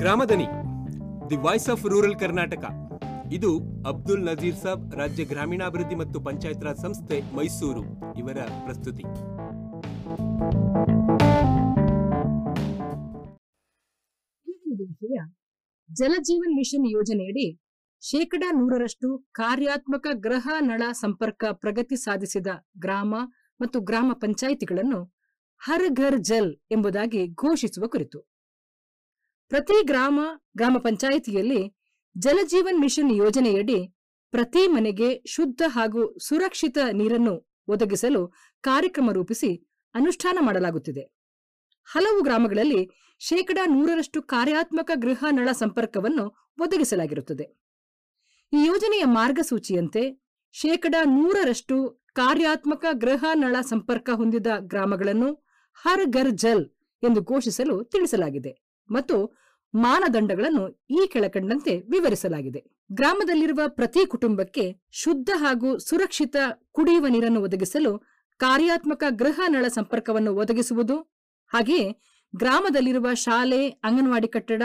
Gramadani, the voice of rural Karnataka. ಇದು ಅಬ್ದುಲ್ ನಜೀರ್ ಸಾಬ್ ರಾಜ್ಯ ಗ್ರಾಮೀಣಾಭಿವೃದ್ಧಿ ಮತ್ತು ಪಂಚಾಯತ್ ರಾಜ್ ಸಂಸ್ಥೆ ಮೈಸೂರು. ಇವರ ಪ್ರಸ್ತುತಿ. ಜಲಜೀವನ್ ಮಿಷನ್ ಯೋಜನೆಯಡಿ ಶೇಕಡ ನೂರರಷ್ಟು ಕಾರ್ಯಾತ್ಮಕ ಗ್ರಹ ನಳ ಸಂಪರ್ಕ ಪ್ರಗತಿ ಸಾಧಿಸಿದ ಗ್ರಾಮ ಮತ್ತು ಗ್ರಾಮ ಪಂಚಾಯಿತಿಗಳನ್ನು ಹರ್ ಘರ್ ಜಲ್ ಎಂಬುದಾಗಿ ಘೋಷಿಸುವ ಕುರಿತು. ಪ್ರತಿ ಗ್ರಾಮ ಗ್ರಾಮ ಪಂಚಾಯಿತಿಯಲ್ಲಿ ಜಲಜೀವನ್ ಮಿಷನ್ ಯೋಜನೆಯಡಿ ಪ್ರತಿ ಮನೆಗೆ ಶುದ್ಧ ಹಾಗೂ ಸುರಕ್ಷಿತ ನೀರನ್ನು ಒದಗಿಸಲು ಕಾರ್ಯಕ್ರಮ ರೂಪಿಸಿ ಅನುಷ್ಠಾನ ಮಾಡಲಾಗುತ್ತಿದೆ. ಹಲವು ಗ್ರಾಮಗಳಲ್ಲಿ ಶೇಕಡ ನೂರರಷ್ಟು ಕಾರ್ಯಾತ್ಮಕ ಗೃಹ ನಳ ಸಂಪರ್ಕವನ್ನು ಒದಗಿಸಲಾಗಿರುತ್ತದೆ. ಈ ಯೋಜನೆಯ ಮಾರ್ಗಸೂಚಿಯಂತೆ ಶೇಕಡ ನೂರರಷ್ಟು ಕಾರ್ಯಾತ್ಮಕ ಗೃಹ ನಳ ಸಂಪರ್ಕ ಹೊಂದಿದ ಗ್ರಾಮಗಳನ್ನು ಹರ್ ಘರ್ ಜಲ್ ಎಂದು ಘೋಷಿಸಲು ತಿಳಿಸಲಾಗಿದೆ. ಮತ್ತು ಮಾನದಂಡಗಳನ್ನು ಈ ಕೆಳಕಂಡಂತೆ ವಿವರಿಸಲಾಗಿದೆ. ಗ್ರಾಮದಲ್ಲಿರುವ ಪ್ರತಿ ಕುಟುಂಬಕ್ಕೆ ಶುದ್ಧ ಹಾಗೂ ಸುರಕ್ಷಿತ ಕುಡಿಯುವ ನೀರನ್ನು ಒದಗಿಸಲು ಕಾರ್ಯಾತ್ಮಕ ಗೃಹ ನಳ ಸಂಪರ್ಕವನ್ನು ಒದಗಿಸುವುದು, ಹಾಗೆಯೇ ಗ್ರಾಮದಲ್ಲಿರುವ ಶಾಲೆ, ಅಂಗನವಾಡಿ ಕಟ್ಟಡ,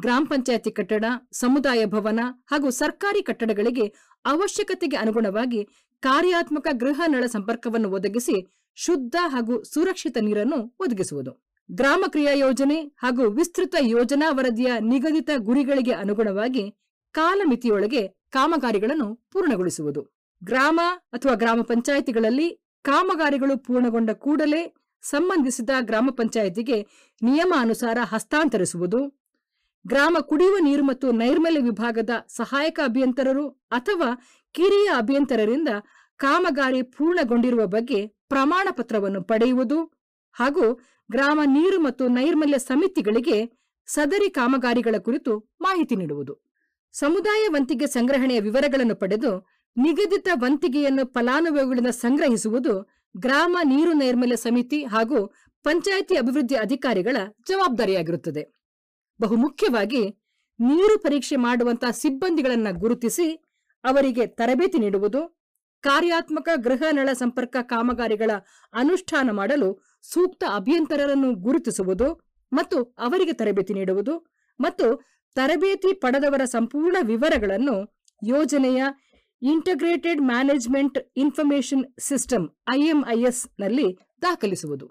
ಗ್ರಾಮ ಪಂಚಾಯತಿ ಕಟ್ಟಡ, ಸಮುದಾಯ ಭವನ ಹಾಗೂ ಸರ್ಕಾರಿ ಕಟ್ಟಡಗಳಿಗೆ ಅವಶ್ಯಕತೆಗೆ ಅನುಗುಣವಾಗಿ ಕಾರ್ಯಾತ್ಮಕ ಗೃಹ ನಳ ಸಂಪರ್ಕವನ್ನು ಒದಗಿಸಿ ಶುದ್ಧ ಹಾಗೂ ಸುರಕ್ಷಿತ ನೀರನ್ನು ಒದಗಿಸುವುದು. ಗ್ರಾಮ ಕ್ರಿಯಾ ಯೋಜನೆ ಹಾಗೂ ವಿಸ್ತೃತ ಯೋಜನಾ ವರದಿಯ ನಿಗದಿತ ಗುರಿಗಳಿಗೆ ಅನುಗುಣವಾಗಿ ಕಾಲಮಿತಿಯೊಳಗೆ ಕಾಮಗಾರಿಗಳನ್ನು ಪೂರ್ಣಗೊಳಿಸುವುದು. ಗ್ರಾಮ ಅಥವಾ ಗ್ರಾಮ ಪಂಚಾಯಿತಿಗಳಲ್ಲಿ ಕಾಮಗಾರಿಗಳು ಪೂರ್ಣಗೊಂಡ ಕೂಡಲೇ ಸಂಬಂಧಿಸಿದ ಗ್ರಾಮ ಪಂಚಾಯಿತಿಗೆ ನಿಯಮಾನುಸಾರ ಹಸ್ತಾಂತರಿಸುವುದು. ಗ್ರಾಮ ಕುಡಿಯುವ ನೀರು ಮತ್ತು ನೈರ್ಮಲ್ಯ ವಿಭಾಗದ ಸಹಾಯಕ ಅಭಿಯಂತರರು ಅಥವಾ ಕಿರಿಯ ಅಭಿಯಂತರರಿಂದ ಕಾಮಗಾರಿ ಪೂರ್ಣಗೊಂಡಿರುವ ಬಗ್ಗೆ ಪ್ರಮಾಣ ಪತ್ರವನ್ನು ಪಡೆಯುವುದು ಹಾಗೂ ಗ್ರಾಮ ನೀರು ಮತ್ತು ನೈರ್ಮಲ್ಯ ಸಮಿತಿಗಳಿಗೆ ಸದರಿ ಕಾಮಗಾರಿಗಳ ಕುರಿತು ಮಾಹಿತಿ ನೀಡುವುದು. ಸಮುದಾಯ ವಂತಿಗೆ ಸಂಗ್ರಹಣೆಯ ವಿವರಗಳನ್ನು ಪಡೆದು ನಿಗದಿತ ವಂತಿಗೆಯನ್ನು ಫಲಾನುಭವಿಗಳಿಂದ ಸಂಗ್ರಹಿಸುವುದು ಗ್ರಾಮ ನೀರು ನೈರ್ಮಲ್ಯ ಸಮಿತಿ ಹಾಗೂ ಪಂಚಾಯಿತಿ ಅಭಿವೃದ್ಧಿ ಅಧಿಕಾರಿಗಳ ಜವಾಬ್ದಾರಿಯಾಗಿರುತ್ತದೆ. ಬಹುಮುಖ್ಯವಾಗಿ ನೀರು ಪರೀಕ್ಷೆ ಮಾಡುವಂತಹ ಸಿಬ್ಬಂದಿಗಳನ್ನು ಗುರುತಿಸಿ ಅವರಿಗೆ ತರಬೇತಿ ನೀಡುವುದು ಕಾರ್ಯಾತ್ಮಕ ಗೃಹ ನಳ ಸಂಪರ್ಕ ಕಾಮಗಾರಿಗಳ ಅನುಷ್ಠಾನ ಮಾಡಲು ಸೂಕ್ತ ಅಭಿಯಂತರರನ್ನು ಗುರುತಿಸುವುದು ಮತ್ತು ಅವರಿಗೆ ತರಬೇತಿ ನೀಡುವುದು ಮತ್ತು ತರಬೇತಿ ಪಡೆದವರ ಸಂಪೂರ್ಣ ವಿವರಗಳನ್ನು ಯೋಜನೆಯ ಇಂಟಗ್ರೇಟೆಡ್ ಮ್ಯಾನೇಜ್ಮೆಂಟ್ ಇನ್ಫಾರ್ಮೇಶನ್ ಸಿಸ್ಟಮ್ ಐಎಂಐಎಸ್ನಲ್ಲಿ ದಾಖಲಿಸುವುದು.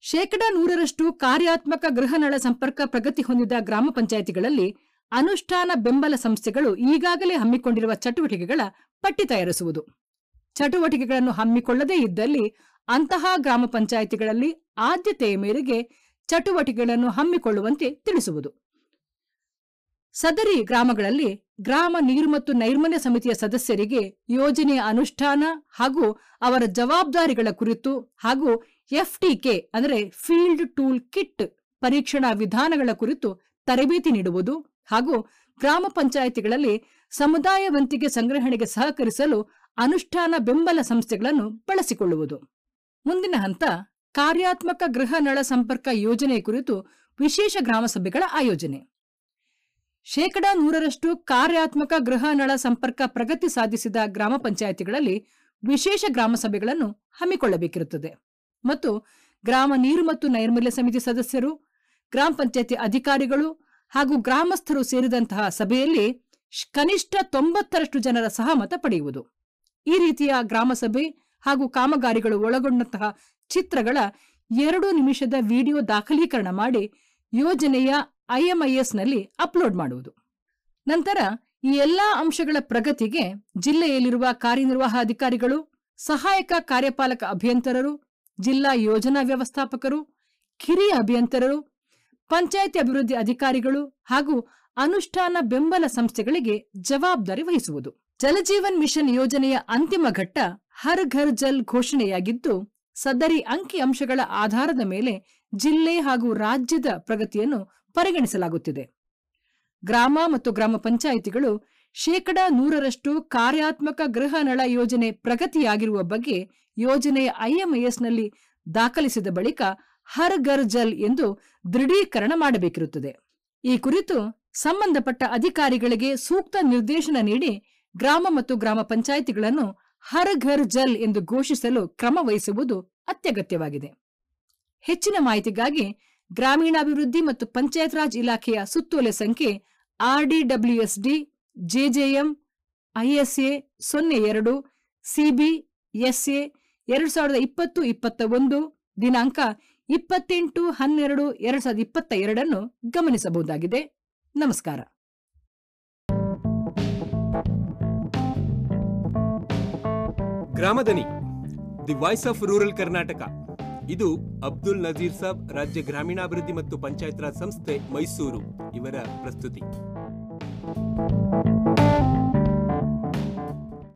ಶೇಕಡ ನೂರರಷ್ಟು ಕಾರ್ಯಾತ್ಮಕ ಗೃಹ ನಳ ಸಂಪರ್ಕ ಪ್ರಗತಿ ಹೊಂದಿದ ಗ್ರಾಮ ಪಂಚಾಯಿತಿಗಳಲ್ಲಿ ಅನುಷ್ಠಾನ ಬೆಂಬಲ ಸಂಸ್ಥೆಗಳು ಈಗಾಗಲೇ ಹಮ್ಮಿಕೊಂಡಿರುವ ಚಟುವಟಿಕೆಗಳ ಪಟ್ಟಿ ತಯಾರಿಸುವುದು. ಚಟುವಟಿಕೆಗಳನ್ನು ಹಮ್ಮಿಕೊಳ್ಳದೇ ಇದ್ದಲ್ಲಿ ಅಂತಹ ಗ್ರಾಮ ಪಂಚಾಯಿತಿಗಳಲ್ಲಿ ಆದ್ಯತೆಯ ಮೇರೆಗೆ ಚಟುವಟಿಕೆಗಳನ್ನು ಹಮ್ಮಿಕೊಳ್ಳುವಂತೆ ತಿಳಿಸುವುದು. ಸದರಿ ಗ್ರಾಮಗಳಲ್ಲಿ ಗ್ರಾಮ ನೀರು ಮತ್ತು ನೈರ್ಮಲ್ಯ ಸಮಿತಿಯ ಸದಸ್ಯರಿಗೆ ಯೋಜನೆಯ ಅನುಷ್ಠಾನ ಹಾಗೂ ಅವರ ಜವಾಬ್ದಾರಿಗಳ ಕುರಿತು ಹಾಗೂ ಎಫ್ಟಿಕೆ ಅಂದರೆ ಫೀಲ್ಡ್ ಟೂಲ್ ಕಿಟ್ ಪರೀಕ್ಷಣಾ ವಿಧಾನಗಳ ಕುರಿತು ತರಬೇತಿ ನೀಡುವುದು ಹಾಗೂ ಗ್ರಾಮ ಪಂಚಾಯಿತಿಗಳಲ್ಲಿ ಸಮುದಾಯ ವಂತಿಗೆ ಸಂಗ್ರಹಣೆಗೆ ಸಹಕರಿಸಲು ಅನುಷ್ಠಾನ ಬೆಂಬಲ ಸಂಸ್ಥೆಗಳನ್ನು ಬಳಸಿಕೊಳ್ಳುವುದು. ಮುಂದಿನ ಹಂತ, ಕಾರ್ಯಾತ್ಮಕ ಗೃಹ ನಳ ಸಂಪರ್ಕ ಯೋಜನೆ ಕುರಿತು ವಿಶೇಷ ಗ್ರಾಮ ಸಭೆಗಳ ಆಯೋಜನೆ. ಶೇಕಡಾ ನೂರರಷ್ಟು ಕಾರ್ಯಾತ್ಮಕ ಗೃಹ ನಳ ಸಂಪರ್ಕ ಪ್ರಗತಿ ಸಾಧಿಸಿದ ಗ್ರಾಮ ಪಂಚಾಯಿತಿಗಳಲ್ಲಿ ವಿಶೇಷ ಗ್ರಾಮ ಸಭೆಗಳನ್ನು ಹಮ್ಮಿಕೊಳ್ಳಬೇಕಿರುತ್ತದೆ. ಮತ್ತು ಗ್ರಾಮ ನೀರು ಮತ್ತು ನೈರ್ಮಲ್ಯ ಸಮಿತಿ ಸದಸ್ಯರು, ಗ್ರಾಮ ಪಂಚಾಯತಿ ಅಧಿಕಾರಿಗಳು ಹಾಗೂ ಗ್ರಾಮಸ್ಥರು ಸೇರಿದಂತಹ ಸಭೆಯಲ್ಲಿ ಕನಿಷ್ಠ ತೊಂಬತ್ತರಷ್ಟು ಜನರ ಸಹಮತ ಪಡೆಯುವುದು. ಈ ರೀತಿಯ ಗ್ರಾಮಸಭೆ ಹಾಗೂ ಕಾಮಗಾರಿಗಳು ಒಳಗೊಂಡಂತಹ ಚಿತ್ರಗಳ ಎರಡು ನಿಮಿಷದ ವಿಡಿಯೋ ದಾಖಲೀಕರಣ ಮಾಡಿ ಯೋಜನೆಯ ಐಎಂಐಎಸ್ನಲ್ಲಿ ಅಪ್ಲೋಡ್ ಮಾಡುವುದು. ನಂತರ ಈ ಎಲ್ಲಾ ಅಂಶಗಳ ಪ್ರಗತಿಗೆ ಜಿಲ್ಲೆಯಲ್ಲಿರುವ ಕಾರ್ಯನಿರ್ವಾಹಾಧಿಕಾರಿಗಳು ಸಹಾಯಕ ಕಾರ್ಯಪಾಲಕ ಅಭಿಯಂತರರು, ಜಿಲ್ಲಾ ಯೋಜನಾ ವ್ಯವಸ್ಥಾಪಕರು, ಕಿರಿಯ ಅಭಿಯಂತರರು, ಪಂಚಾಯತಿ ಅಭಿವೃದ್ಧಿ ಅಧಿಕಾರಿಗಳು ಹಾಗೂ ಅನುಷ್ಠಾನ ಬೆಂಬಲ ಸಂಸ್ಥೆಗಳಿಗೆ ಜವಾಬ್ದಾರಿ ವಹಿಸುವುದು. ಜಲಜೀವನ್ ಮಿಷನ್ ಯೋಜನೆಯ ಅಂತಿಮ ಘಟ್ಟ ಹರ್ ಘರ್ ಜಲ್ ಘೋಷಣೆಯಾಗಿದ್ದು, ಸದರಿ ಅಂಕಿ ಅಂಶಗಳ ಆಧಾರದ ಮೇಲೆ ಜಿಲ್ಲೆ ಹಾಗೂ ರಾಜ್ಯದ ಪ್ರಗತಿಯನ್ನು ಪರಿಗಣಿಸಲಾಗುತ್ತಿದೆ. ಗ್ರಾಮ ಮತ್ತು ಗ್ರಾಮ ಪಂಚಾಯಿತಿಗಳು ಶೇಕಡ ನೂರರಷ್ಟು ಕಾರ್ಯಾತ್ಮಕ ಗೃಹ ನಳ ಯೋಜನೆ ಪ್ರಗತಿಯಾಗಿರುವ ಬಗ್ಗೆ ಯೋಜನೆಯ ಐಎಂಐಎಸ್ನಲ್ಲಿ ದಾಖಲಿಸಿದ ಬಳಿಕ ಹರ್ ಘರ್ ಜಲ್ ಎಂದು ದೃಢೀಕರಣ ಮಾಡಬೇಕಿರುತ್ತದೆ. ಈ ಕುರಿತು ಸಂಬಂಧಪಟ್ಟ ಅಧಿಕಾರಿಗಳಿಗೆ ಸೂಕ್ತ ನಿರ್ದೇಶನ ನೀಡಿ ಗ್ರಾಮ ಮತ್ತು ಗ್ರಾಮ ಪಂಚಾಯಿತಿಗಳನ್ನು ಹರ್ ಘರ್ ಜಲ್ ಎಂದು ಘೋಷಿಸಲು ಕ್ರಮ ವಹಿಸುವುದು ಅತ್ಯಗತ್ಯವಾಗಿದೆ. ಹೆಚ್ಚಿನ ಮಾಹಿತಿಗಾಗಿ ಗ್ರಾಮೀಣಾಭಿವೃದ್ಧಿ ಮತ್ತು ಪಂಚಾಯತ್ ರಾಜ್ ಇಲಾಖೆಯ ಸುತ್ತೋಲೆ ಸಂಖ್ಯೆ ಆರ್ಡಿಡಬ್ಲ್ಯೂಎಸ್ಡಿ ಜೆಜೆಎಂ ಐಎಸ್ಎ ಸೊನ್ನೆ ಎರಡು ಸಿಬಿ ಎಸ್ಎ ಎರಡು ಸಾವಿರದ ಇಪ್ಪತ್ತು ಇಪ್ಪತ್ತ ಒಂದು ದಿನಾಂಕ ಇಪ್ಪತ್ತೆಂಟು ಹನ್ನೆರಡು, ಎರಡು ಸಾವಿರದ ಇಪ್ಪತ್ತ ಎರಡನ್ನು ಗಮನಿಸಬಹುದಾಗಿದೆ. ನಮಸ್ಕಾರ. Gramadani, the voice of rural Karnataka. ಇದು ಅಬ್ದುಲ್ ನಜೀರ್ ಸಾಬ್ ರಾಜ್ಯ ಗ್ರಾಮೀಣಾಭಿವೃದ್ಧಿ ಮತ್ತು ಪಂಚಾಯತ್ ರಾಜ್ ಸಂಸ್ಥೆ ಮೈಸೂರು ಇವರ ಪ್ರಸ್ತುತಿ.